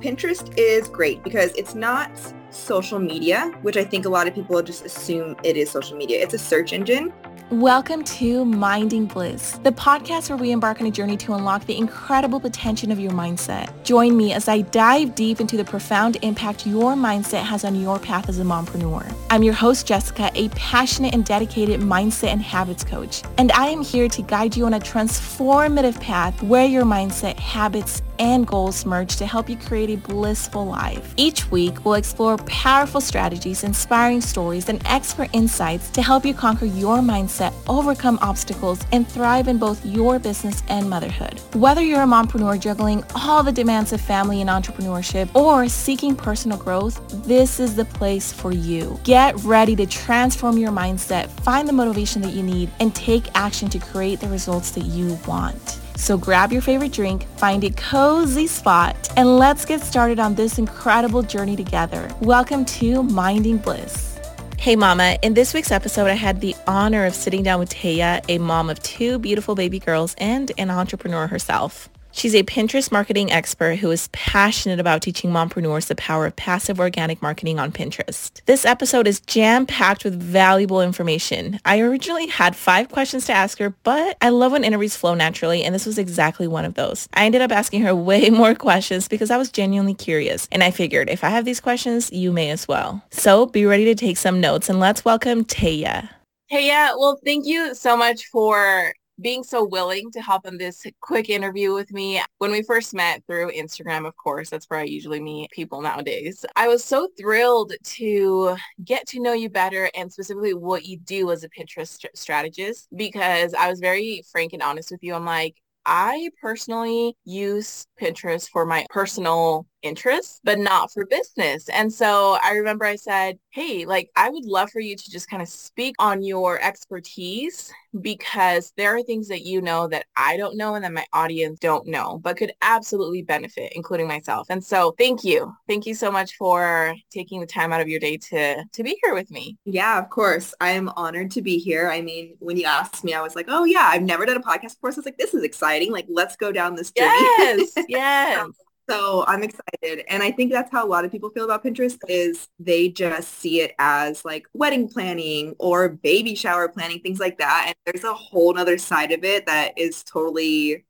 Pinterest is great because it's not social media, which I think a lot of people just assume it is social media. It's a search engine. Welcome to Minding Bliss, the podcast where we embark on a journey to unlock the incredible potential of your mindset. Join me as I dive deep into the profound impact your mindset has on your path as a mompreneur. I'm your host, Jessica, a passionate and dedicated mindset and habits coach, and I am here to guide you on a transformative path where your mindset, habits, and goals merge to help you create a blissful life. Each week, we'll explore powerful strategies, inspiring stories, and expert insights to help you conquer your mindset, overcome obstacles, and thrive in both your business and motherhood. Whether you're a mompreneur juggling all the demands of family and entrepreneurship or seeking personal growth, this is the place for you. Get ready to transform your mindset, find the motivation that you need, and take action to create the results that you want. So grab your favorite drink, find a cozy spot, and let's get started on this incredible journey together. Welcome to Minding Bliss. Hey mama, in this week's episode, I had the honor of sitting down with Taiya, a mom of two beautiful baby girls and an entrepreneur herself. She's a Pinterest marketing expert who is passionate about teaching mompreneurs the power of passive organic marketing on Pinterest. This episode is jam-packed with valuable information. I originally had five questions to ask her, but I love when interviews flow naturally, and this was exactly one of those. I ended up asking her way more questions because I was genuinely curious, and I figured if I have these questions, you may as well. So be ready to take some notes, and let's welcome Taiya. Taiya, well, thank you so much for being so willing to hop on this quick interview with me. When we first met through Instagram, of course, that's where I usually meet people nowadays. I was so thrilled to get to know you better and specifically what you do as a Pinterest strategist because I was very frank and honest with you. I'm like, I personally use Pinterest for my personal interests, but not for business. And so I remember I said, hey, like I would love for you to just kind of speak on your expertise because there are things that you know that I don't know and that my audience don't know, but could absolutely benefit, including myself. And so thank you. Thank you so much for taking the time out of your day to, to be here with me. Yeah, of course. I am honored to be here. I mean, when you asked me, I was like, oh yeah, I've never done a podcast before. So I was like, this is exciting. Like, let's go down this journey. Yes. Yes. So I'm excited. And I think that's how a lot of people feel about Pinterest is they just see it as like wedding planning or baby shower planning, things like that. And there's a whole nother side of it that is totally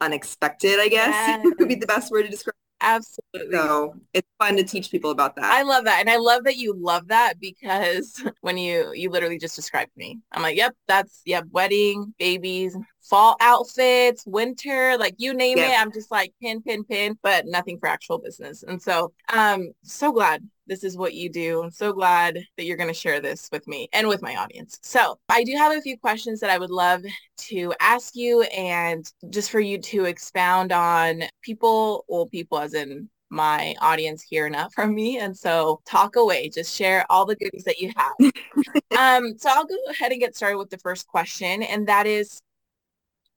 unexpected, I guess yes. would be the best word to describe. Absolutely. So it's fun to teach people about that. I love that. And I love that you love that because when you, you literally just described me, I'm like, yep, that's, yep, wedding, babies, fall outfits, winter, like you name yeah. it. I'm just like pin, pin, pin, but nothing for actual business. And so I'm so glad this is what you do. I'm so glad that you're going to share this with me and with my audience. So I do have a few questions that I would love to ask you and just for you to expound on people, well, people as in my audience hear enough from me. And so talk away, just share all the goodies that you have. um, so I'll go ahead and get started with the first question. And that is,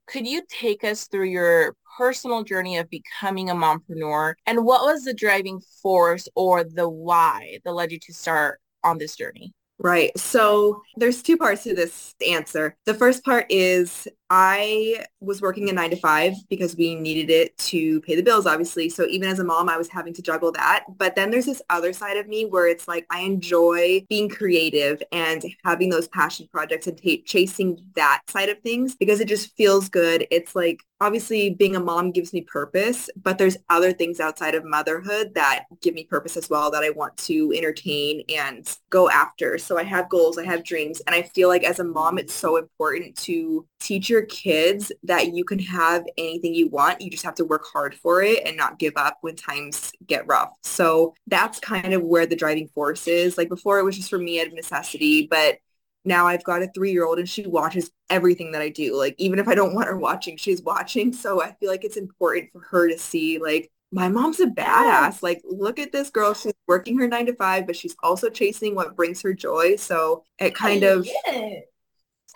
could you take us through your personal journey of becoming a mompreneur and what was the driving force or the why that led you to start on this journey? Right. So there's two parts to this answer. The first part is I was working a nine to five because we needed it to pay the bills, obviously. So even as a mom, I was having to juggle that. But then there's this other side of me where it's like I enjoy being creative and having those passion projects and t- chasing that side of things because it just feels good. It's like obviously being a mom gives me purpose, but there's other things outside of motherhood that give me purpose as well that I want to entertain and go after. So I have goals, I have dreams, and I feel like as a mom, it's so important to teach your kids that you can have anything you want. You just have to work hard for it and not give up when times get rough. So that's kind of where the driving force is. Like before it was just for me out of necessity, but now I've got a three-year-old and she watches everything that I do. Like even if I don't want her watching, she's watching. So I feel like it's important for her to see like my mom's a badass. Like look at this girl. She's working her nine to five, but she's also chasing what brings her joy. So it kind of it.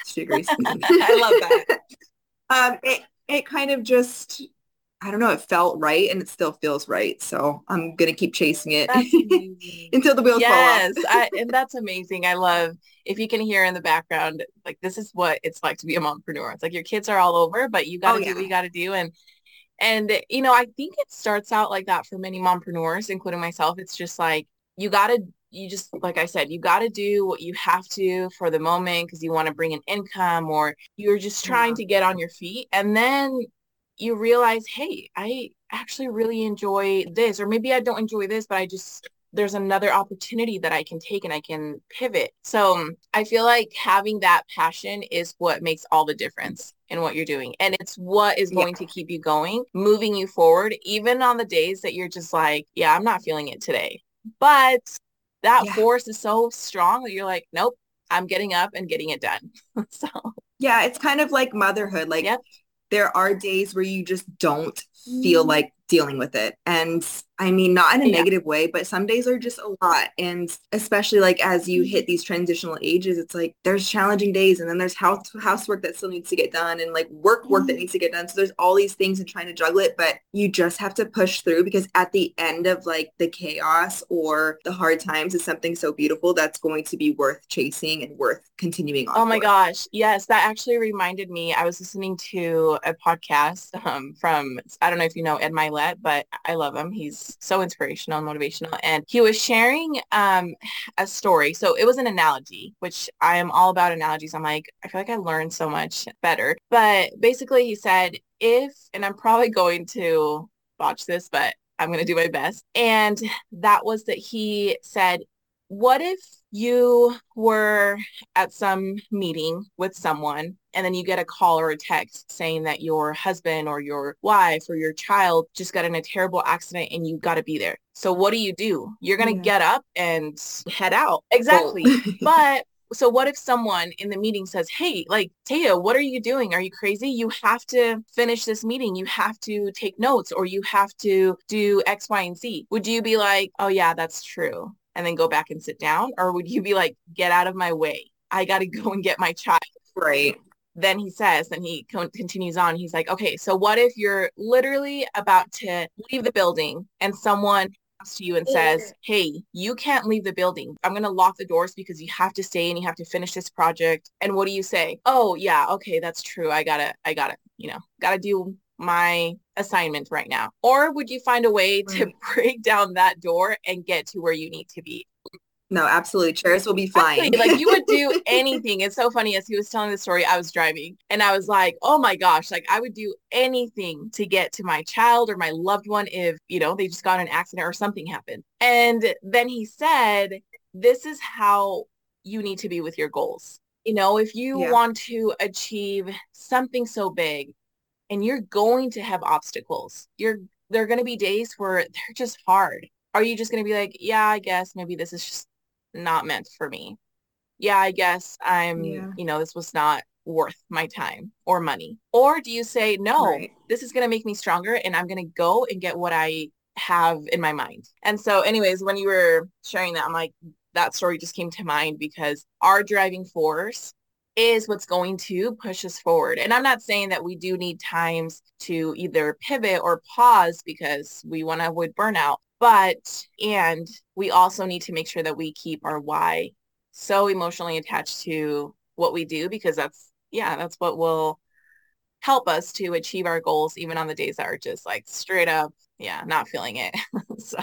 She agrees. I love that. um it it kind of just I don't know, it felt right and it still feels right. So I'm going to keep chasing it until the wheels yes, fall off. Yes, and that's amazing. I love, if you can hear in the background, like this is what it's like to be a mompreneur. It's like your kids are all over, but you got to oh, do yeah. what you got to do. And And, you know, I think it starts out like that for many mompreneurs, including myself. It's just like, you got to, you just, like I said, you got to do what you have to for the moment because you want to bring an income or you're just trying yeah. to get on your feet. And then you realize, hey, I actually really enjoy this, or maybe I don't enjoy this, but I just there's another opportunity that I can take and I can pivot. So um, I feel like having that passion is what makes all the difference in what you're doing. And it's what is going yeah. to keep you going, moving you forward, even on the days that you're just like, yeah, I'm not feeling it today. But that yeah. force is so strong that you're like, nope, I'm getting up and getting it done. so yeah, it's kind of like motherhood. Like yep. there are days where you just don't feel mm. like dealing with it. And I mean, not in a yeah. negative way, but some days are just a lot. And especially like as you hit these transitional ages, it's like there's challenging days and then there's house housework that still needs to get done and like work work mm-hmm. that needs to get done. So there's all these things and trying to juggle it, but you just have to push through because at the end of like the chaos or the hard times is something so beautiful that's going to be worth chasing and worth continuing on. Oh my gosh. Yes. That actually reminded me. I was listening to a podcast um, from, I don't know if you know Ed Mylett, but I love him. He's so inspirational and motivational. And he was sharing um, a story. So it was an analogy, which I am all about analogies. I'm like, I feel like I learned so much better. But basically he said, if, and I'm probably going to botch this, but I'm going to do my best. And that was that he said, what if you were at some meeting with someone and then you get a call or a text saying that your husband or your wife or your child just got in a terrible accident and you got to be there. So what do you do? You're going to yeah. get up and head out. Exactly. but so what if someone in the meeting says, hey, like, Taiya, what are you doing? Are you crazy? You have to finish this meeting. You have to take notes or you have to do X, Y, and Z. Would you be like, oh yeah, that's true and then go back and sit down? Or would you be like, get out of my way? I got to go and get my child. Right. Then he says, then he co- continues on. He's like, okay, so what if you're literally about to leave the building and someone comes to you and says, hey, you can't leave the building. I'm going to lock the doors because you have to stay and you have to finish this project. And what do you say? Oh, yeah, okay, that's true. I got to, I got to, you know, got to do my assignment right now? Or would you find a way to mm. break down that door and get to where you need to be? No, absolutely. Chairs will be flying. like you would do anything. It's so funny. As he was telling the story, I was driving and I was like, oh my gosh, like I would do anything to get to my child or my loved one if, you know, they just got an accident or something happened. And then he said, this is how you need to be with your goals. You know, if you yeah. want to achieve something so big, and you're going to have obstacles. You're there are going to be days where they're just hard. Are you just going to be like, yeah, I guess maybe this is just not meant for me. Yeah, I guess I'm, yeah. you know, this was not worth my time or money. Or do you say, no, right. this is going to make me stronger and I'm going to go and get what I have in my mind. And so anyways, when you were sharing that, I'm like, that story just came to mind because our driving force is what's going to push us forward. And I'm not saying that we do need times to either pivot or pause because we want to avoid burnout, but and we also need to make sure that we keep our why so emotionally attached to what we do because that's yeah, that's what will help us to achieve our goals even on the days that are just like straight up yeah, not feeling it. so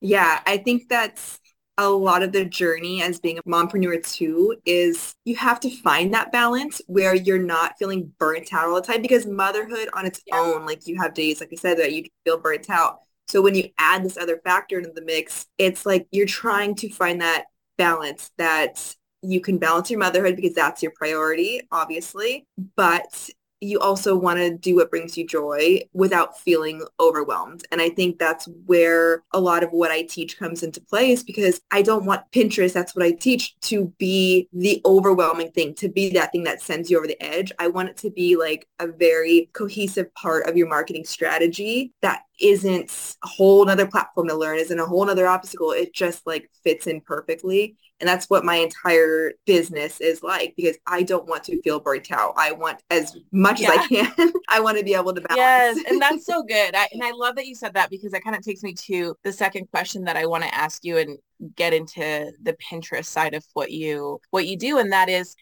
yeah, I think that's a lot of the journey as being a mompreneur too is you have to find that balance where you're not feeling burnt out all the time because motherhood on its yeah. own, like you have days, like I said, that you feel burnt out. So when you add this other factor into the mix, it's like you're trying to find that balance that you can balance your motherhood because that's your priority, obviously, but you also want to do what brings you joy without feeling overwhelmed. And I think that's where a lot of what I teach comes into place because I don't want Pinterest, that's what I teach, to be the overwhelming thing, to be that thing that sends you over the edge. I want it to be like a very cohesive part of your marketing strategy that isn't a whole nother platform to learn, isn't a whole nother obstacle. It just like fits in perfectly. And that's what my entire business is like because I don't want to feel burnt out. I want as much yeah. as I can. I want to be able to balance. Yes, and that's so good. I, and I love that you said that because that kind of takes me to the second question that I want to ask you and get into the Pinterest side of what you what you do, and that is,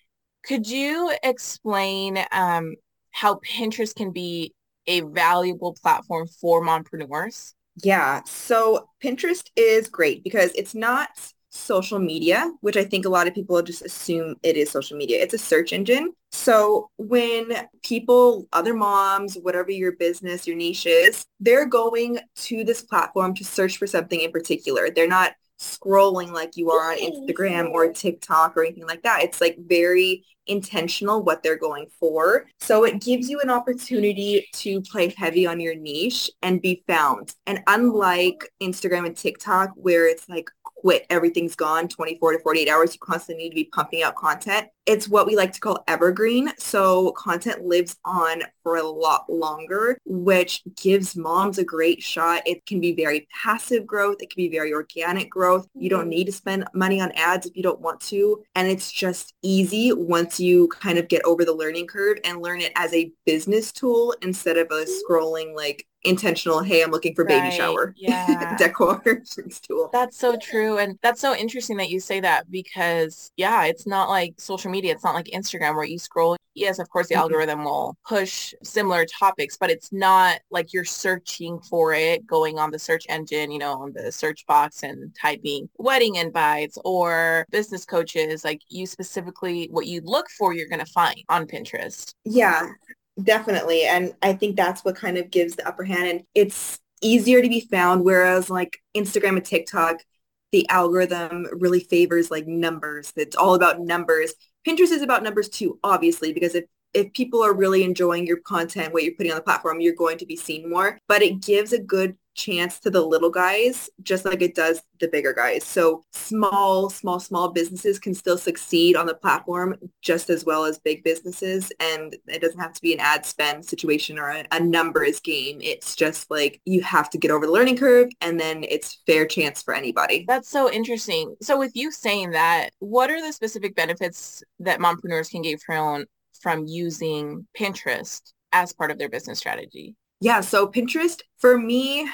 could you explain um, how Pinterest can be a valuable platform for mompreneurs? Yeah. So Pinterest is great because it's not social media, which I think a lot of people just assume it is social media. It's a search engine. So when people, other moms, whatever your business, your niche is, they're going to this platform to search for something in particular. They're not scrolling like you are on Instagram or TikTok or anything like that. It's like very intentional what they're going for. So it gives you an opportunity to play heavy on your niche and be found. And unlike Instagram and TikTok where it's like quit, everything's gone 24 to 48 hours, you constantly need to be pumping out content. It's what we like to call evergreen. So content lives on for a lot longer, which gives moms a great shot. It can be very passive growth. It can be very organic growth. You don't need to spend money on ads if you don't want to. And it's just easy once you kind of get over the learning curve and learn it as a business tool instead of a scrolling like intentional hey i'm looking for baby right. shower yeah. decor tool that's so true and that's so interesting that you say that because yeah it's not like social media it's not like instagram where you scroll yes of course the mm-hmm. algorithm will push similar topics but it's not like you're searching for it going on the search engine you know on the search box and typing wedding invites or business coaches like you specifically what you look for you're going to find on pinterest yeah Definitely. And I think that's what kind of gives the upper hand. And it's easier to be found, whereas like Instagram and TikTok, the algorithm really favors like numbers. It's all about numbers. Pinterest is about numbers too, obviously, because if if people are really enjoying your content, what you're putting on the platform, you're going to be seen more. But it gives a good chance to the little guys just like it does the bigger guys. So small, small, small businesses can still succeed on the platform just as well as big businesses. And it doesn't have to be an ad spend situation or a, a numbers game. It's just like you have to get over the learning curve and then it's fair chance for anybody. That's so interesting. So with you saying that, what are the specific benefits that mompreneurs can get from, from using Pinterest as part of their business strategy? Yeah, so Pinterest for me,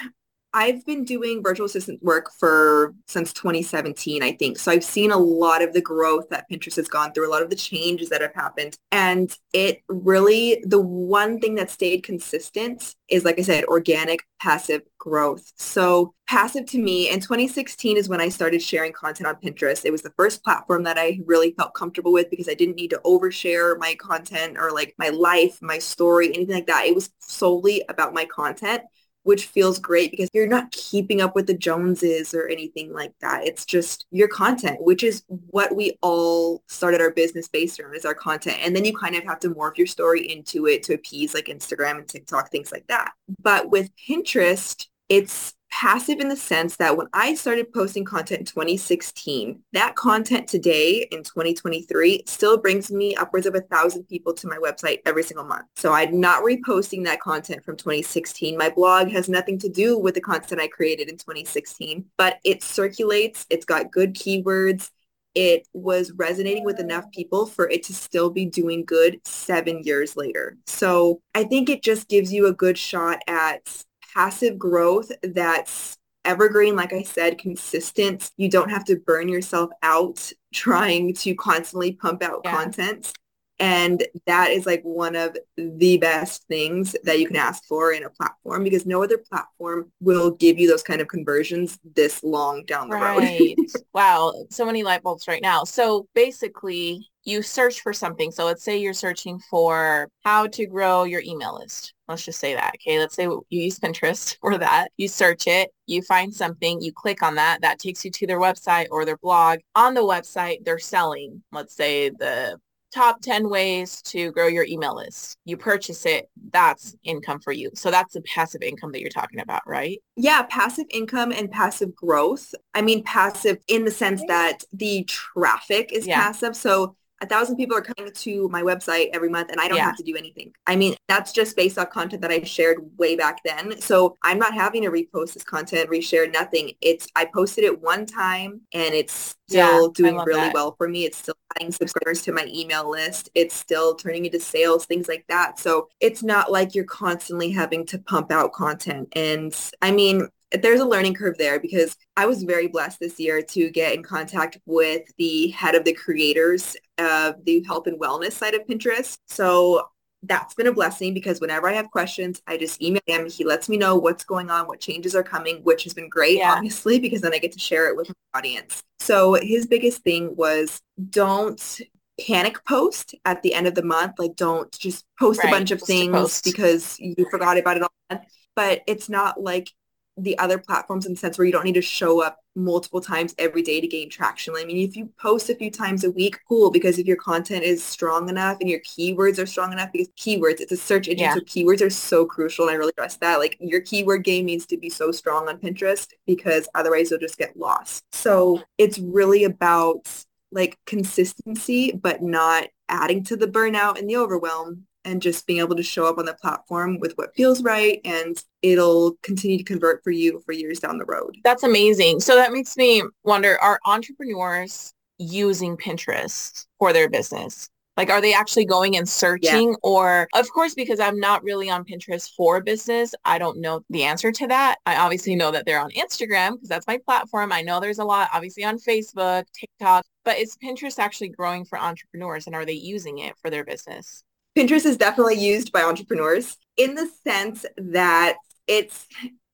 I've been doing virtual assistant work for since 2017, I think. So I've seen a lot of the growth that Pinterest has gone through, a lot of the changes that have happened. And it really, the one thing that stayed consistent is, like I said, organic passive growth. So passive to me in 2016 is when I started sharing content on Pinterest. It was the first platform that I really felt comfortable with because I didn't need to overshare my content or like my life, my story, anything like that. It was solely about my content which feels great because you're not keeping up with the Joneses or anything like that. It's just your content, which is what we all started our business based on is our content. And then you kind of have to morph your story into it to appease like Instagram and TikTok, things like that. But with Pinterest, it's passive in the sense that when I started posting content in 2016, that content today in 2023 still brings me upwards of a thousand people to my website every single month. So I'm not reposting that content from 2016. My blog has nothing to do with the content I created in 2016, but it circulates. It's got good keywords it was resonating with enough people for it to still be doing good seven years later. So I think it just gives you a good shot at passive growth that's evergreen, like I said, consistent. You don't have to burn yourself out trying to constantly pump out yeah. content. And that is like one of the best things that you can ask for in a platform because no other platform will give you those kind of conversions this long down the right. road. wow. So many light bulbs right now. So basically you search for something. So let's say you're searching for how to grow your email list. Let's just say that. Okay. Let's say you use Pinterest for that. You search it, you find something, you click on that. That takes you to their website or their blog. On the website, they're selling, let's say the top 10 ways to grow your email list. You purchase it, that's income for you. So that's the passive income that you're talking about, right? Yeah, passive income and passive growth. I mean, passive in the sense that the traffic is yeah. passive. So a thousand people are coming to my website every month and I don't yeah. have to do anything. I mean, that's just based off content that I shared way back then. So I'm not having to repost this content, reshare nothing. It's, I posted it one time and it's still yeah, doing really that. well for me. It's still adding subscribers to my email list. It's still turning into sales, things like that. So it's not like you're constantly having to pump out content. And I mean, there's a learning curve there because I was very blessed this year to get in contact with the head of the creators of the health and wellness side of Pinterest. So that's been a blessing because whenever I have questions, I just email him. He lets me know what's going on, what changes are coming, which has been great, yeah. obviously, because then I get to share it with my audience. So his biggest thing was don't panic post at the end of the month. Like don't just post right. a bunch of just things because you forgot about it all. But it's not like the other platforms in the sense where you don't need to show up multiple times every day to gain traction. I mean, if you post a few times a week, cool, because if your content is strong enough and your keywords are strong enough, because keywords, it's a search engine, yeah. so keywords are so crucial. And I really stress that. Like your keyword game needs to be so strong on Pinterest because otherwise you'll just get lost. So it's really about like consistency, but not adding to the burnout and the overwhelm and just being able to show up on the platform with what feels right and it'll continue to convert for you for years down the road. That's amazing. So that makes me wonder, are entrepreneurs using Pinterest for their business? Like, are they actually going and searching? Yeah. Or, of course, because I'm not really on Pinterest for business, I don't know the answer to that. I obviously know that they're on Instagram because that's my platform. I know there's a lot, obviously, on Facebook, TikTok, but is Pinterest actually growing for entrepreneurs and are they using it for their business? Pinterest is definitely used by entrepreneurs in the sense that it's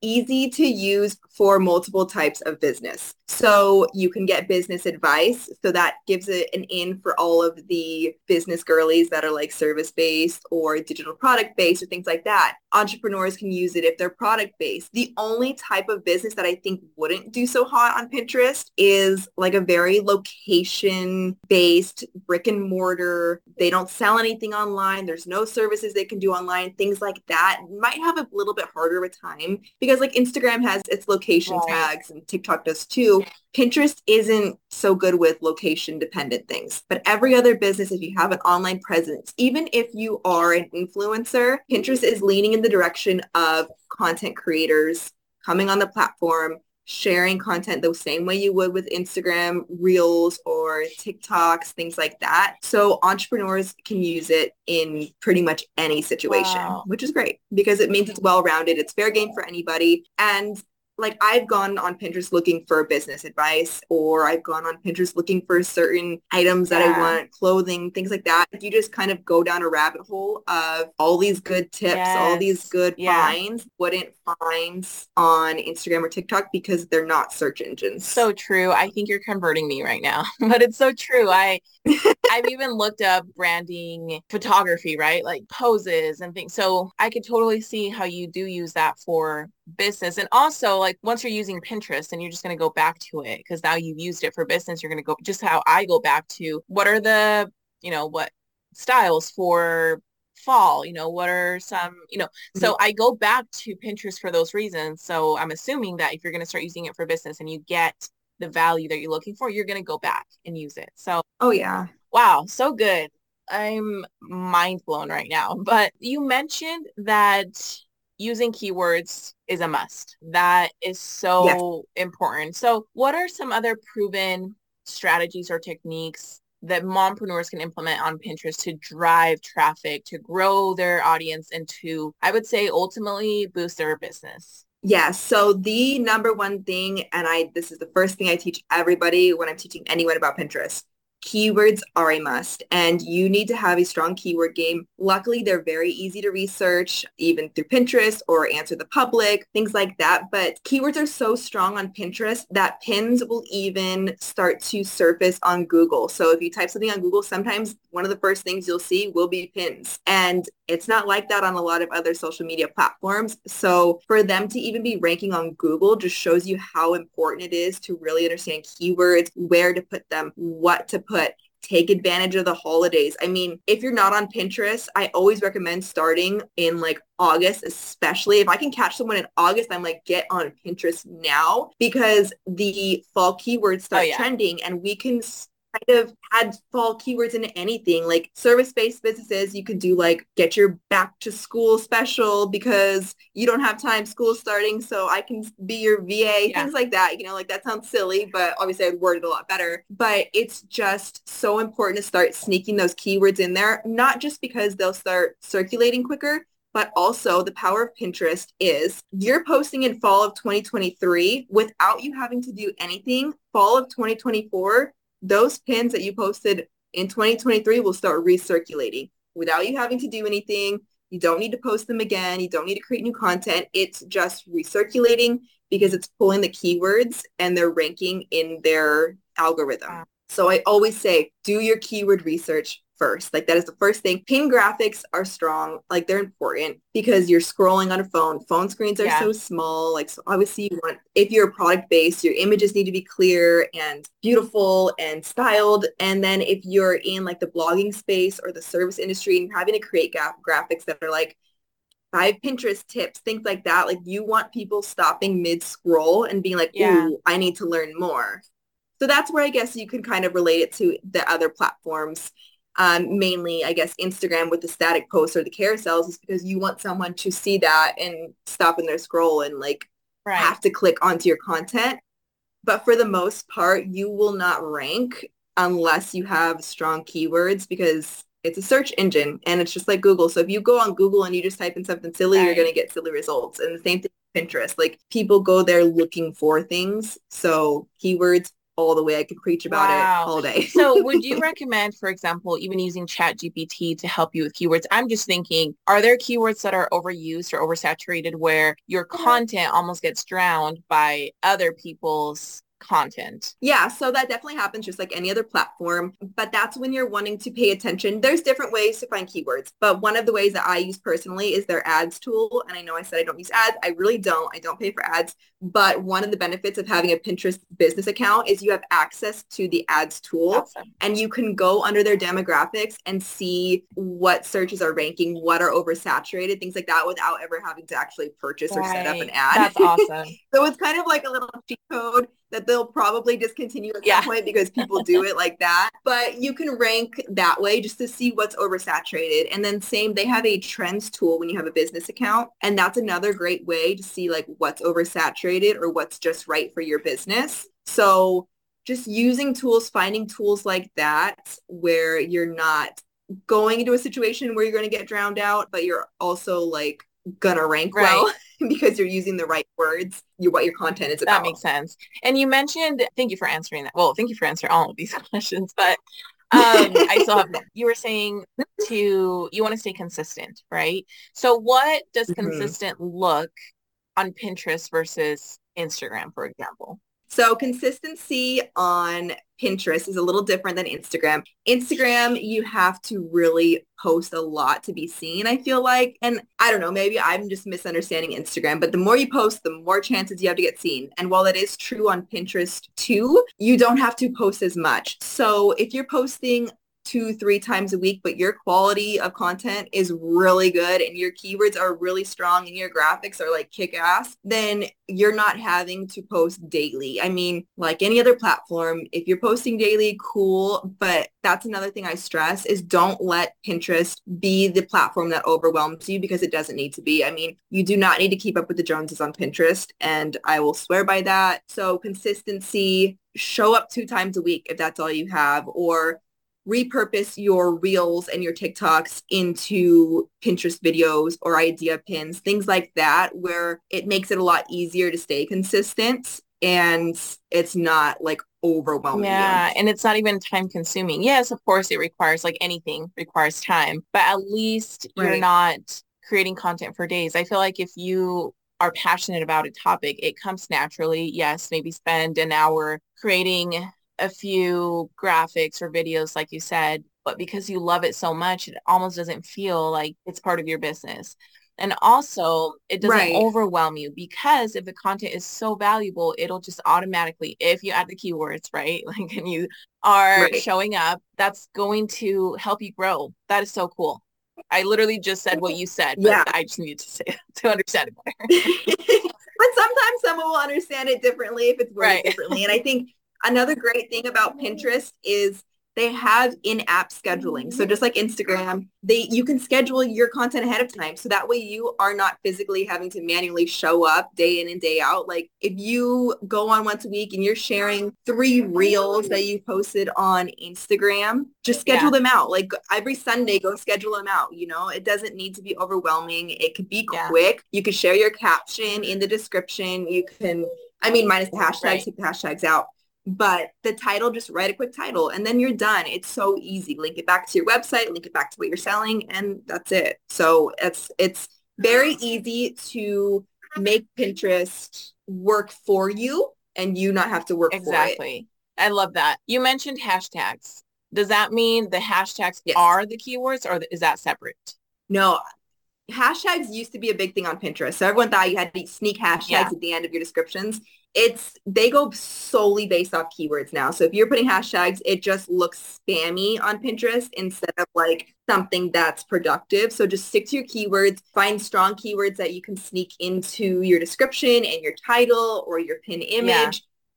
easy to use for multiple types of business. So you can get business advice. So that gives it an in for all of the business girlies that are like service-based or digital product-based or things like that. Entrepreneurs can use it if they're product-based. The only type of business that I think wouldn't do so hot on Pinterest is like a very location-based brick and mortar. They don't sell anything online. There's no services they can do online. Things like that might have a little bit harder with time because like Instagram has its location right. tags and TikTok does too. Pinterest isn't so good with location dependent things, but every other business, if you have an online presence, even if you are an influencer, Pinterest is leaning in the direction of content creators coming on the platform, sharing content the same way you would with Instagram Reels or TikToks, things like that. So entrepreneurs can use it in pretty much any situation, wow. which is great because it means it's well-rounded. It's fair game for anybody. And like I've gone on Pinterest looking for business advice or I've gone on Pinterest looking for certain items that yeah. I want, clothing, things like that. You just kind of go down a rabbit hole of all these good tips, yes. all these good yeah. finds, wouldn't find on Instagram or TikTok because they're not search engines. So true. I think you're converting me right now, but it's so true. I I've even looked up branding photography, right? Like poses and things. So I could totally see how you do use that for business. And also like once you're using Pinterest and you're just going to go back to it because now you've used it for business, you're going to go just how I go back to what are the, you know, what styles for fall, you know, what are some, you know, mm-hmm. so I go back to Pinterest for those reasons. So I'm assuming that if you're going to start using it for business and you get the value that you're looking for, you're going to go back and use it. So, oh yeah. Wow. So good. I'm mind blown right now. But you mentioned that using keywords is a must. That is so yes. important. So what are some other proven strategies or techniques that mompreneurs can implement on Pinterest to drive traffic, to grow their audience and to, I would say, ultimately boost their business? Yeah. So the number one thing, and I, this is the first thing I teach everybody when I'm teaching anyone about Pinterest, keywords are a must and you need to have a strong keyword game. Luckily, they're very easy to research even through Pinterest or AnswerThePublic, things like that. But keywords are so strong on Pinterest that pins will even start to surface on Google. So if you type something on Google, sometimes one of the first things you'll see will be pins. And it's not like that on a lot of other social media platforms. So for them to even be ranking on Google just shows you how important it is to really understand keywords, where to put them, what to put take advantage of the holidays. I mean, if you're not on Pinterest, I always recommend starting in like August, especially if I can catch someone in August, I'm like, get on Pinterest now because the fall keywords oh, start oh, yeah. trending and we can kind of add fall keywords into anything like service-based businesses you could do like get your back to school special because you don't have time school starting so i can be your va yeah. things like that you know like that sounds silly but obviously i'd word it a lot better but it's just so important to start sneaking those keywords in there not just because they'll start circulating quicker but also the power of Pinterest is you're posting in fall of 2023 without you having to do anything. Fall of 2024, those pins that you posted in 2023 will start recirculating. without you having to do anything. You don't need to post them again. You don't need to create new content. It's just recirculating because it's pulling the keywords and they're ranking in their algorithm. So I always say, do your keyword research first. Like that is the first thing. Pin graphics are strong. Like they're important because you're scrolling on a phone. Phone screens are yeah. so small. Like so obviously you want, if you're product based, your images need to be clear and beautiful and styled. And then if you're in like the blogging space or the service industry and having to create gra- graphics that are like five Pinterest tips, things like that. Like you want people stopping mid scroll and being like, yeah. ooh, I need to learn more. So that's where I guess you can kind of relate it to the other platforms. Um, mainly, I guess, Instagram with the static posts or the carousels is because you want someone to see that and stop in their scroll and like right. have to click onto your content. But for the most part, you will not rank unless you have strong keywords because it's a search engine and it's just like Google. So if you go on Google and you just type in something silly, right. you're going to get silly results. And the same thing with Pinterest. Like people go there looking for things. So keywords all the way. I could preach about wow. it all day. so would you recommend, for example, even using ChatGPT to help you with keywords? I'm just thinking, are there keywords that are overused or oversaturated where your content almost gets drowned by other people's content. Yeah, so that definitely happens just like any other platform, but that's when you're wanting to pay attention. There's different ways to find keywords, but one of the ways that I use personally is their ads tool. And I know I said I don't use ads. I really don't. I don't pay for ads, but one of the benefits of having a Pinterest business account is you have access to the ads tool awesome. and you can go under their demographics and see what searches are ranking, what are oversaturated, things like that without ever having to actually purchase right. or set up an ad. That's awesome. so it's kind of like a little cheat code that they'll probably discontinue at yeah. some point because people do it like that. But you can rank that way just to see what's oversaturated. And then same, they have a trends tool when you have a business account. And that's another great way to see like what's oversaturated or what's just right for your business. So just using tools, finding tools like that where you're not going into a situation where you're going to get drowned out, but you're also like gonna rank right. well because you're using the right words you what your content is about. that makes sense. And you mentioned thank you for answering that. Well thank you for answering all of these questions but um i still have you were saying to you want to stay consistent right? So what does mm-hmm. consistent look on pinterest versus instagram for example so consistency on Pinterest is a little different than Instagram. Instagram, you have to really post a lot to be seen, I feel like. And I don't know, maybe I'm just misunderstanding Instagram, but the more you post, the more chances you have to get seen. And while that is true on Pinterest too, you don't have to post as much. So if you're posting two, three times a week, but your quality of content is really good and your keywords are really strong and your graphics are like kick ass, then you're not having to post daily. I mean, like any other platform, if you're posting daily, cool. But that's another thing I stress is don't let Pinterest be the platform that overwhelms you because it doesn't need to be. I mean, you do not need to keep up with the Joneses on Pinterest and I will swear by that. So consistency, show up two times a week if that's all you have or repurpose your reels and your TikToks into Pinterest videos or idea pins, things like that, where it makes it a lot easier to stay consistent and it's not like overwhelming. Yeah, and it's not even time consuming. Yes, of course it requires like anything requires time, but at least right. you're not creating content for days. I feel like if you are passionate about a topic, it comes naturally. Yes, maybe spend an hour creating a few graphics or videos, like you said, but because you love it so much, it almost doesn't feel like it's part of your business. And also, it doesn't right. overwhelm you because if the content is so valuable, it'll just automatically, if you add the keywords, right? Like, and you are right. showing up, that's going to help you grow. That is so cool. I literally just said what you said, but yeah. I just needed to say to understand it better. but sometimes someone will understand it differently if it's worded right. differently. And I think Another great thing about Pinterest is they have in-app scheduling. So just like Instagram, they you can schedule your content ahead of time. So that way you are not physically having to manually show up day in and day out. Like if you go on once a week and you're sharing three reels that you posted on Instagram, just schedule yeah. them out. Like every Sunday, go schedule them out. You know, it doesn't need to be overwhelming. It could be yeah. quick. You could share your caption in the description. You can, I mean, minus the hashtags, right. take the hashtags out but the title, just write a quick title and then you're done. It's so easy. Link it back to your website, link it back to what you're selling, and that's it. So it's it's very easy to make Pinterest work for you and you not have to work for it. exactly. I love that. You mentioned hashtags. Does that mean the hashtags yes. are the keywords or is that separate? No, hashtags used to be a big thing on Pinterest. So everyone thought you had to sneak hashtags yeah. at the end of your descriptions. It's they go solely based off keywords now. So if you're putting hashtags, it just looks spammy on Pinterest instead of like something that's productive. So just stick to your keywords, find strong keywords that you can sneak into your description and your title or your pin image. Yeah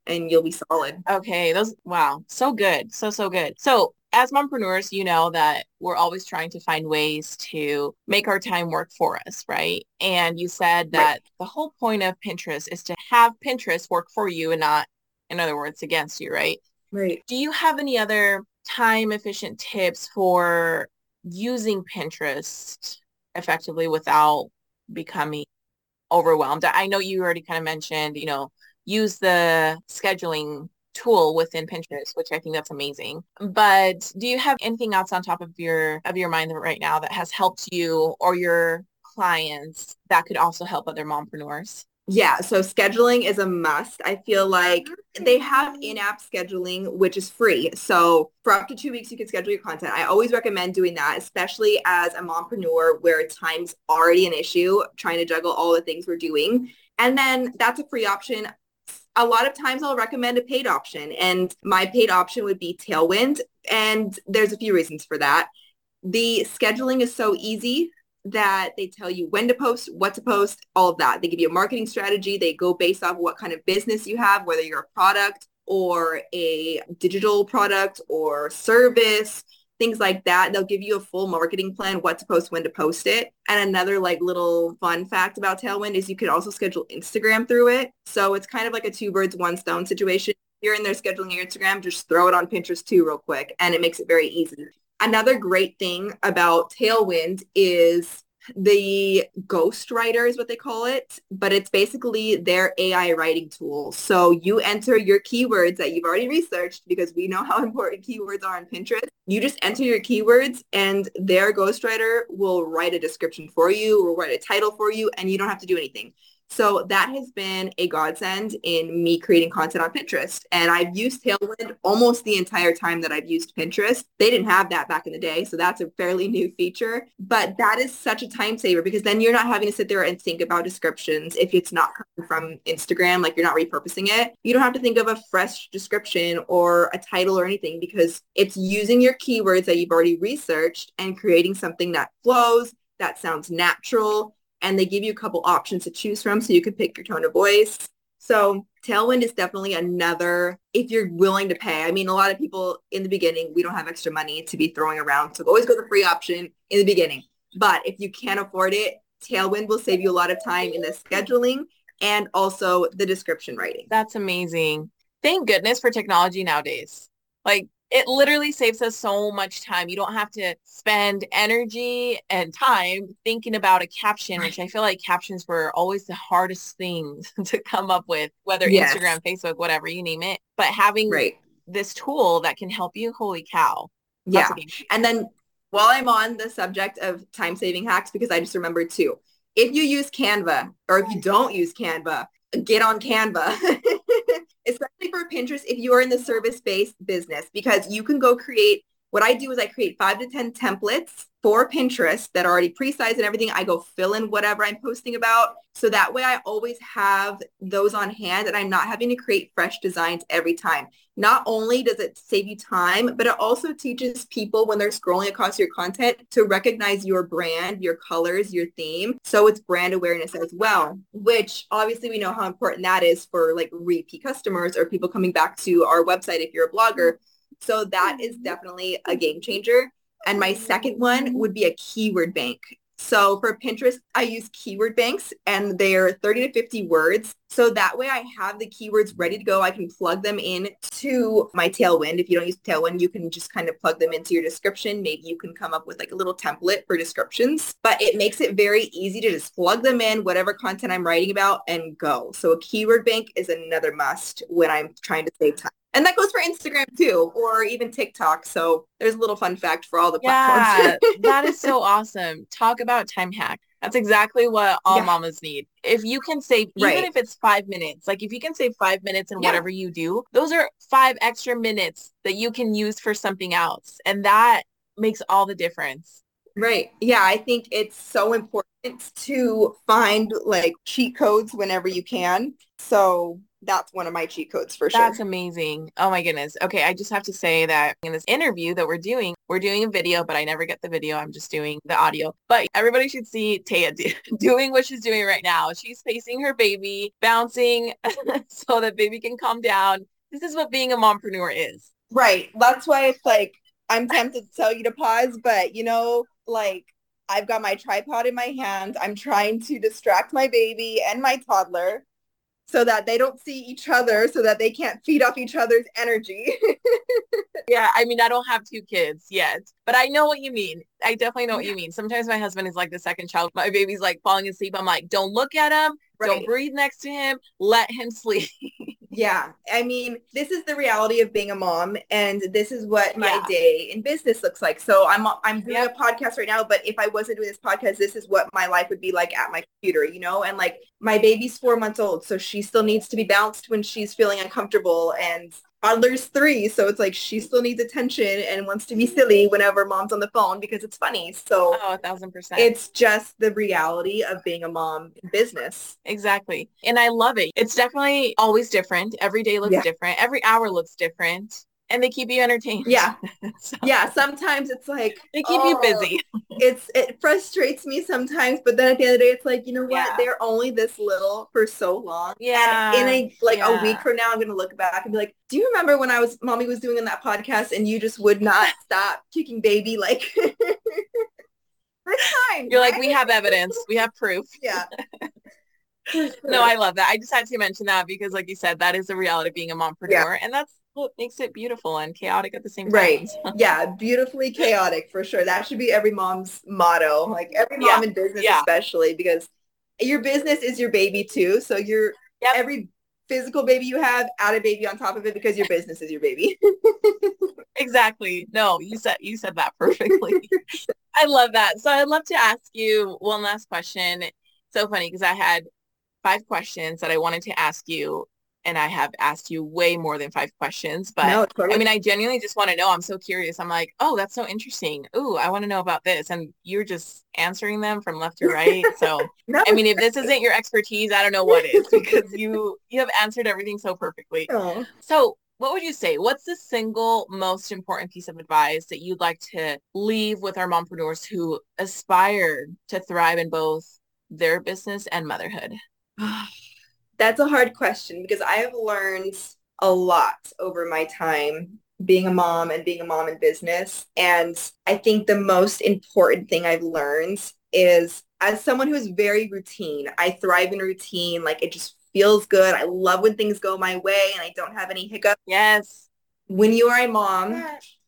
and you'll be solid. Okay, those wow, so good. So so good. So as mompreneurs, you know that we're always trying to find ways to make our time work for us, right? And you said that right. the whole point of Pinterest is to have Pinterest work for you and not, in other words, against you, right? Right. Do you have any other time efficient tips for using Pinterest effectively without becoming overwhelmed? I know you already kind of mentioned, you know, use the scheduling tool within Pinterest, which I think that's amazing. But do you have anything else on top of your of your mind right now that has helped you or your clients that could also help other mompreneurs? Yeah, so scheduling is a must. I feel like they mm-hmm. have in-app scheduling, which is free. So for up to two weeks, you can schedule your content. I always recommend doing that, especially as a mompreneur where time's already an issue, trying to juggle all the things we're doing. And then that's a free option a lot of times I'll recommend a paid option and my paid option would be Tailwind. And there's a few reasons for that. The scheduling is so easy that they tell you when to post, what to post, all of that. They give you a marketing strategy. They go based off what kind of business you have, whether you're a product or a digital product or service things like that. They'll give you a full marketing plan, what to post, when to post it. And another like little fun fact about Tailwind is you can also schedule Instagram through it. So it's kind of like a two birds, one stone situation. You're in there scheduling your Instagram, just throw it on Pinterest too real quick and it makes it very easy. Another great thing about Tailwind is the ghost writer is what they call it, but it's basically their AI writing tool. So you enter your keywords that you've already researched because we know how important keywords are on Pinterest. You just enter your keywords and their ghostwriter will write a description for you or write a title for you and you don't have to do anything. So that has been a godsend in me creating content on Pinterest. And I've used Tailwind almost the entire time that I've used Pinterest. They didn't have that back in the day. So that's a fairly new feature. But that is such a time saver because then you're not having to sit there and think about descriptions if it's not coming from Instagram, like you're not repurposing it. You don't have to think of a fresh description or a title or anything because it's using your keywords that you've already researched and creating something that flows, that sounds natural, and they give you a couple options to choose from so you can pick your tone of voice. So Tailwind is definitely another, if you're willing to pay. I mean, a lot of people in the beginning, we don't have extra money to be throwing around. So always go the free option in the beginning. But if you can't afford it, Tailwind will save you a lot of time in the scheduling and also the description writing. That's amazing. Thank goodness for technology nowadays. Like it literally saves us so much time. You don't have to spend energy and time thinking about a caption, which I feel like captions were always the hardest thing to come up with, whether yes. Instagram, Facebook, whatever, you name it. But having right. this tool that can help you, holy cow. Yeah. And then while I'm on the subject of time saving hacks, because I just remembered too, if you use Canva or if you don't use Canva, get on Canva. Especially for Pinterest if you are in the service-based business because you can go create what I do is I create five to 10 templates for Pinterest that are already pre-sized and everything. I go fill in whatever I'm posting about. So that way I always have those on hand and I'm not having to create fresh designs every time. Not only does it save you time, but it also teaches people when they're scrolling across your content to recognize your brand, your colors, your theme. So it's brand awareness as well, which obviously we know how important that is for like repeat customers or people coming back to our website if you're a blogger. So that is mm-hmm. definitely a game changer. And my mm-hmm. second one would be a keyword bank. So for Pinterest, I use keyword banks and they're 30 to 50 words. So that way I have the keywords ready to go. I can plug them in to my Tailwind. If you don't use Tailwind, you can just kind of plug them into your description. Maybe you can come up with like a little template for descriptions, but it makes it very easy to just plug them in, whatever content I'm writing about and go. So a keyword bank is another must when I'm trying to save time. And that goes for Instagram too, or even TikTok. So there's a little fun fact for all the yeah, platforms. that is so awesome. Talk about time hack. That's exactly what all Yeah. mamas need. If you can save, even Right. if it's five minutes, like if you can save five minutes in Yeah. whatever you do, those are five extra minutes that you can use for something else. And that makes all the difference. Right. Yeah, I think it's so important to find like cheat codes whenever you can. So that's one of my cheat codes for sure. That's amazing. Oh my goodness. Okay, I just have to say that in this interview that we're doing, we're doing a video, but I never get the video. I'm just doing the audio. But everybody should see Taiya do, doing what she's doing right now. She's facing her baby, bouncing so that baby can calm down. This is what being a mompreneur is. Right. That's why it's like I'm tempted to tell you to pause, but you know, like I've got my tripod in my hand. I'm trying to distract my baby and my toddler so that they don't see each other so that they can't feed off each other's energy. Yeah, I mean, I don't have two kids yet, but I know what you mean. I definitely know what you mean. Sometimes my husband is like the second child. My baby's like falling asleep. I'm like, don't look at him. Don't breathe next to him. Let him sleep. Yeah, I mean, this is the reality of being a mom, and this is what my Yeah. day in business looks like. So I'm I'm doing Yep. a podcast right now, but if I wasn't doing this podcast, this is what my life would be like at my computer, you know. And like my baby's four months old, so she still needs to be bounced when she's feeling uncomfortable, and toddler's three, so it's like she still needs attention and wants to be silly whenever mom's on the phone because it's funny. So Oh, a thousand percent. it's just the reality of being a mom in business. Exactly. And I love it. It's definitely always different. Every day looks Yeah. different. Every hour looks different. And they keep you entertained. Yeah. So Yeah, sometimes it's like they keep you oh, busy. it's it frustrates me sometimes, but then at the end of the day, it's like you know what? Yeah. They're only this little for so long. Yeah. And in a like a week from now, I'm gonna look back and be like, do you remember when I was mommy was doing in that podcast and you just would not stop kicking baby like? You're like, we have evidence. We have proof. yeah. No, I love that. I just had to mention that because like you said, that is the reality of being a mompreneur. And that's what makes it beautiful and chaotic at the same time. Right. Yeah, beautifully chaotic for sure. That should be every mom's motto. Like every mom in business yeah. especially because your business is your baby too. So you're Yep. every physical baby you have, add a baby on top of it because your business is your baby. Exactly. No, you said you said that perfectly. I love that. So I'd love to ask you one last question. So funny because I had five questions that I wanted to ask you and I have asked you way more than five questions, but no, totally I mean, I genuinely just want to know. I'm so curious. I'm like, oh, that's so interesting. Ooh, I want to know about this. And you're just answering them from left to right. So, no, I mean, if this isn't your expertise, I don't know what is because you you have answered everything so perfectly. no. Oh. So what would you say? What's the single most important piece of advice that you'd like to leave with our mompreneurs who aspire to thrive in both their business and motherhood? That's a hard question because I have learned a lot over my time being a mom and being a mom in business. And I think the most important thing I've learned is as someone who's very routine, I thrive in routine. Like it just feels good. I love when things go my way and I don't have any hiccups. Yes. When you are a mom,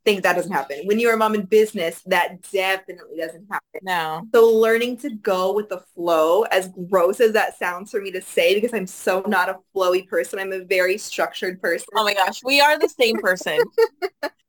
think that doesn't happen. When you're a mom in business, that definitely doesn't happen. No. So learning to go with the flow, as gross as that sounds for me to say, because I'm so not a flowy person. I'm a very structured person. Oh my gosh, we are the same person.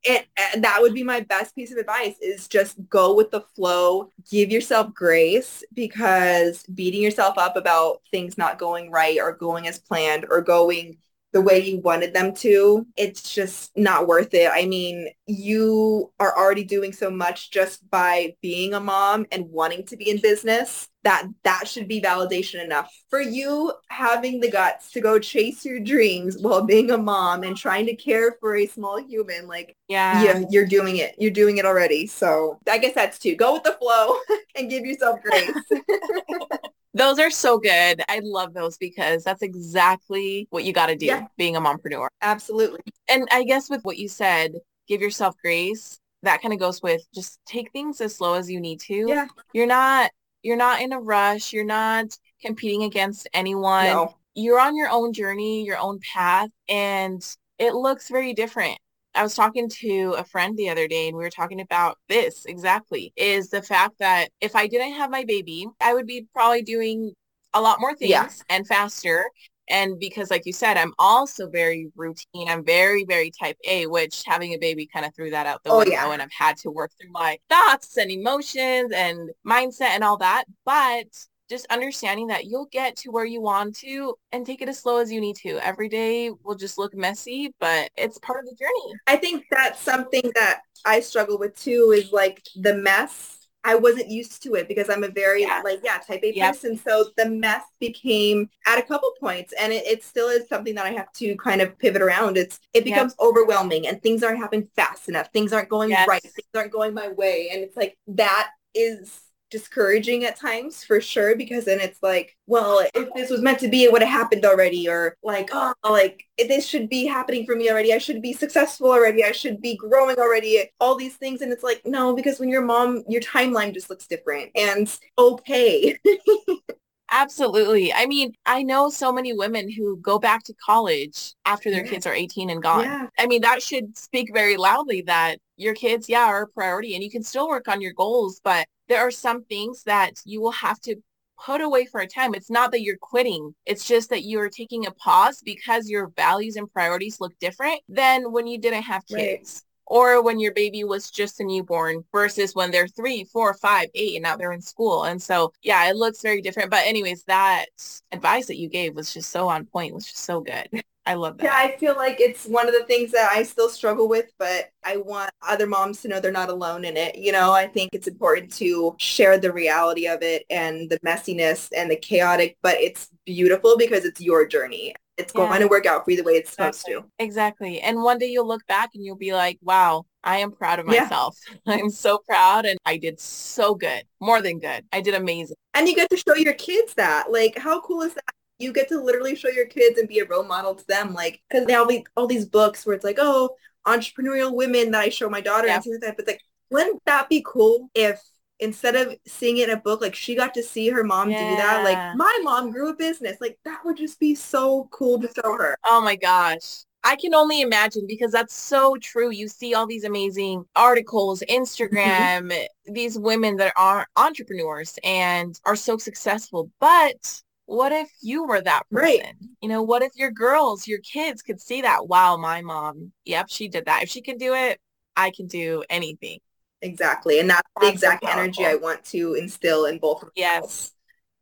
And, and that would be my best piece of advice is just go with the flow. Give yourself grace because beating yourself up about things not going right or going as planned or going the way you wanted them to, it's just not worth it. I mean, you are already doing so much just by being a mom and wanting to be in business that that should be validation enough. For you having the guts to go chase your dreams while being a mom and trying to care for a small human like Yeah. yeah you're doing it. You're doing it already. So i guess that's two. Go with the flow and give yourself grace Those are so good. I love those because that's exactly what you got to do Yeah. being a mompreneur. absolutely And I guess with what you said, give yourself grace. That kind of goes with just take things as slow as you need to. yeah You're not you're not in a rush. You're not competing against anyone. no You're on your own journey, your own path, and it looks very different. I was talking to a friend the other day and we were talking about this exactly is the fact that if I didn't have my baby, I would be probably doing a lot more things Yeah. and faster And because like you said, I'm also very routine. I'm very, very type A, which having a baby kind of threw that out the oh, window yeah. and I've had to work through my thoughts and emotions and mindset and all that. But just understanding that you'll get to where you want to and take it as slow as you need to. Every day will just look messy, but it's part of the journey. I think that's something that I struggle with too is like the mess. I wasn't used to it because I'm a very yeah. like yeah type A yep. person. So the mess became at a couple points, and it, it, still is something that I have to kind of pivot around. It's it becomes yep. overwhelming, and things aren't happening fast enough. Things aren't going yes. right. Things aren't going my way, and it's like that is discouraging at times for sure because then it's like well if this was meant to be it would have happened already or like oh like this should be happening for me already. I should be successful already. I should be growing already. All these things. And it's like no because when your mom your timeline just looks different. And okay Absolutely. I mean, I know so many women who go back to college after their yeah. kids are 18 and gone. Yeah. I mean, that should speak very loudly that your kids, yeah, are a priority and you can still work on your goals, but there are some things that you will have to put away for a time. It's not that you're quitting. It's just that you're taking a pause because your values and priorities look different than when you didn't have kids. Right. Or when your baby was just a newborn versus when they're three, four, five, eight, and now they're in school. And so, yeah, it looks very different. But anyways, that advice that you gave was just so on point, was just so good. I love that. Yeah, I feel like it's one of the things that I still struggle with, but I want other moms to know they're not alone in it. You know, I think it's important to share the reality of it and the messiness and the chaotic, but it's beautiful because it's your journey. It's yeah. going to work out for you the way it's supposed to. Exactly. And one day you'll look back and you'll be like, wow, I am proud of myself. Yeah. I'm so proud and I did so good. More than good. I did amazing. And you get to show your kids that. Like, how cool is that? you get to literally show your kids and be a role model to them. Like, because they all be all these books where it's like, oh, entrepreneurial women that I show my daughter yeah. and things like that. But like, wouldn't that be cool if instead of seeing it in a book, like she got to see her mom yeah. do that? Like, my mom grew a business. Like, that would just be so cool to show her. Oh my gosh. I can only imagine because that's so true. You see all these amazing articles. Instagram, mm-hmm. these women that are entrepreneurs and are so successful, but what if you were that person? Right. You know, what if your girls, your kids could see that? Wow, my mom, yep, she did that. If she can do it, I can do anything. Exactly. And that's, that's the exact so energy I want to instill in both of Yes.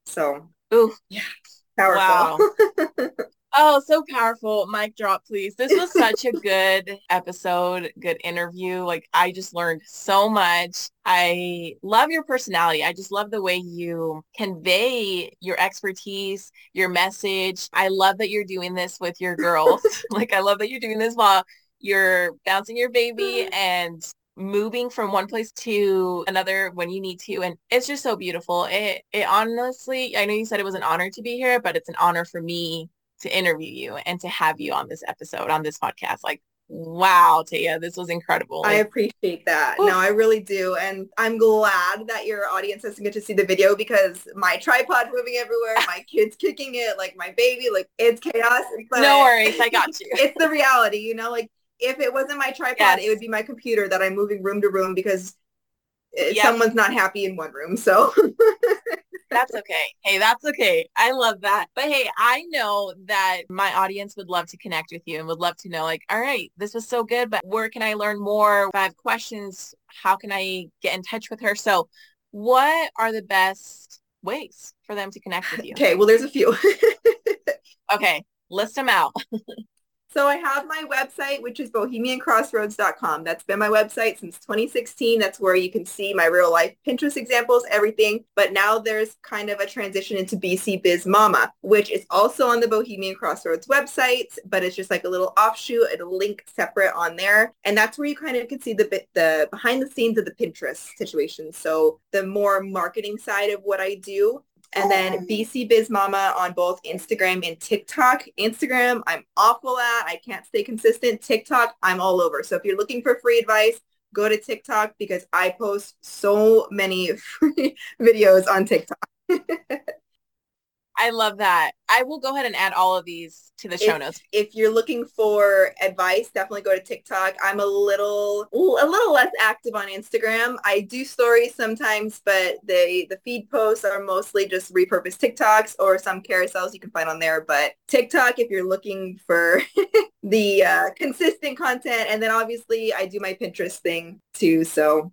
So, Ooh. Yeah. Powerful. Wow. Oh, so powerful. Mic drop, please. This was such a good episode, good interview. Like I just learned so much. I love your personality. I just love the way you convey your expertise, your message. I love that you're doing this with your girls. like I love that you're doing this while you're bouncing your baby mm. and moving from one place to another when you need to and it's just so beautiful it it honestly i know you said it was an honor to be here but it's an honor for me to interview you and to have you on this episode, on this podcast. Like, wow, Taiya, this was incredible. I appreciate that. Oof. No, I really do. And I'm glad that your audience doesn't get to see the video because my tripod moving everywhere, my kids kicking it, like my baby, like it's chaos. no worries. I got you. it's the reality, you know, like if it wasn't my tripod, yes. it would be my computer that I'm moving room to room because eh, yep. someone's not happy in one room. So that's okay. Hey, that's okay. I love that. But hey, I know that my audience would love to connect with you and would love to know like, all right, this was so good, but where can I learn more? If I have questions, how can I get in touch with her? So what are the best ways for them to connect with you? Okay, well, there's a few. okay, list them out. So I have my website, which is bohemiancrossroads.com. That's been my website since 2016. That's where you can see my real life Pinterest examples, everything. But now there's kind of a transition into BC Biz Mama, which is also on the Bohemian Crossroads website, but it's just like a little offshoot. It'll link separate on there. And that's where you kind of can see the, the behind the scenes of the Pinterest situation. So the more marketing side of what I do and then oh. BC Biz Mama on both Instagram and TikTok. Instagram, I'm awful at. I can't stay consistent. TikTok, I'm all over. So if you're looking for free advice, go to TikTok because I post so many free videos on TikTok. I love that. I will go ahead and add all of these to the show if, notes. If you're looking for advice, definitely go to TikTok. I'm a little a little less active on Instagram. I do stories sometimes, but the the feed posts are mostly just repurposed TikToks or some carousels you can find on there. But TikTok, if you're looking for the uh, consistent content, and then obviously I do my Pinterest thing too. So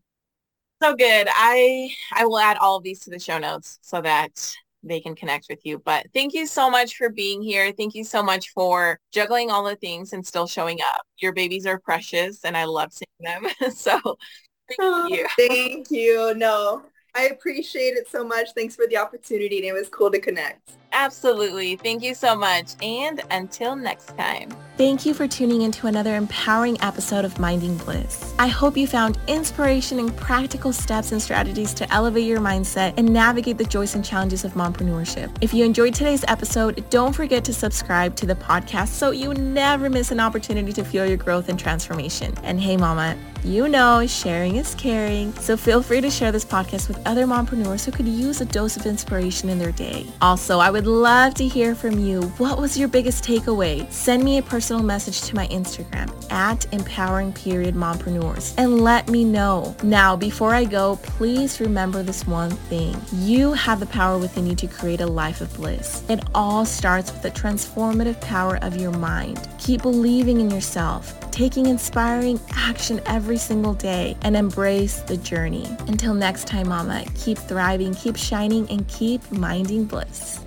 so good. I I will add all of these to the show notes so that they can connect with you. But thank you so much for being here. Thank you so much for juggling all the things and still showing up. Your babies are precious and I love seeing them. so thank oh, you. Thank you. No, I appreciate it so much. Thanks for the opportunity and it was cool to connect. Absolutely. Thank you so much. And until next time. Thank you for tuning into another empowering episode of Minding Bliss. I hope you found inspiration and practical steps and strategies to elevate your mindset and navigate the joys and challenges of mompreneurship. If you enjoyed today's episode, don't forget to subscribe to the podcast so you never miss an opportunity to fuel your growth and transformation. And hey mama, you know sharing is caring, so feel free to share this podcast with other mompreneurs who could use a dose of inspiration in their day. Also, I would love to hear from you. What was your biggest takeaway? Send me a personal message to my Instagram at empowering period mompreneurs and let me know. Now, before I go, please remember this one thing. You have the power within you to create a life of bliss. It all starts with the transformative power of your mind. Keep believing in yourself, taking inspiring action every single day, and embrace the journey. Until next time, mama, keep thriving, keep shining, and keep minding bliss.